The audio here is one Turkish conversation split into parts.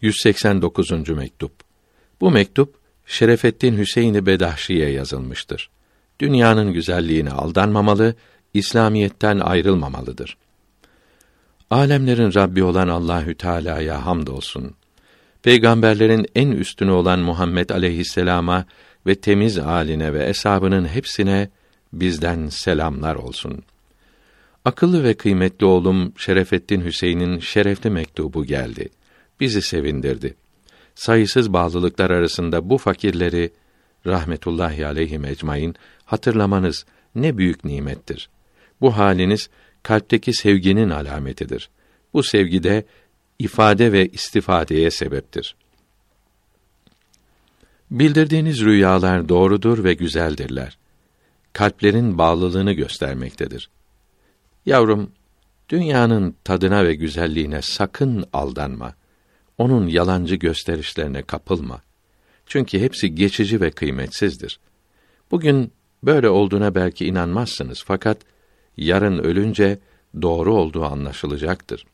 189. mektup. Bu mektup Şerefettin Hüseyin Bedahşi'ye yazılmıştır. Dünyanın güzelliğine aldanmamalı, İslamiyetten ayrılmamalıdır. Alemlerin Rabbi olan Allahü Teala'ya hamdolsun. Peygamberlerin en üstünü olan Muhammed aleyhisselama ve temiz aline ve eshabının hepsine bizden selamlar olsun. Akıllı ve kıymetli oğlum Şerefettin Hüseyin'in şerefli mektubu geldi bizi sevindirdi. Sayısız bağlılıklar arasında bu fakirleri rahmetullahi aleyhi ecmaîn hatırlamanız ne büyük nimettir. Bu haliniz kalpteki sevginin alametidir. Bu sevgide ifade ve istifadeye sebeptir. Bildirdiğiniz rüyalar doğrudur ve güzeldirler. Kalplerin bağlılığını göstermektedir. Yavrum, dünyanın tadına ve güzelliğine sakın aldanma onun yalancı gösterişlerine kapılma. Çünkü hepsi geçici ve kıymetsizdir. Bugün böyle olduğuna belki inanmazsınız fakat yarın ölünce doğru olduğu anlaşılacaktır.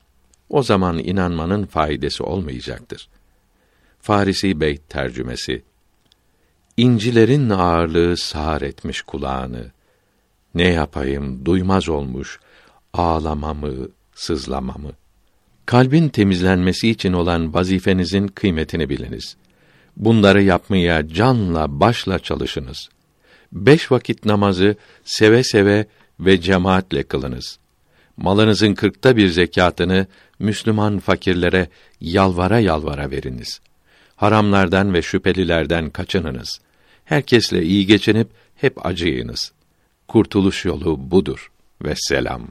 O zaman inanmanın faydası olmayacaktır. Farisi Beyt tercümesi İncilerin ağırlığı sağır etmiş kulağını. Ne yapayım duymaz olmuş ağlamamı, sızlamamı. Kalbin temizlenmesi için olan vazifenizin kıymetini biliniz. Bunları yapmaya canla başla çalışınız. Beş vakit namazı seve seve ve cemaatle kılınız. Malınızın kırkta bir zekatını Müslüman fakirlere yalvara yalvara veriniz. Haramlardan ve şüphelilerden kaçınınız. Herkesle iyi geçinip hep acıyınız. Kurtuluş yolu budur ve selam.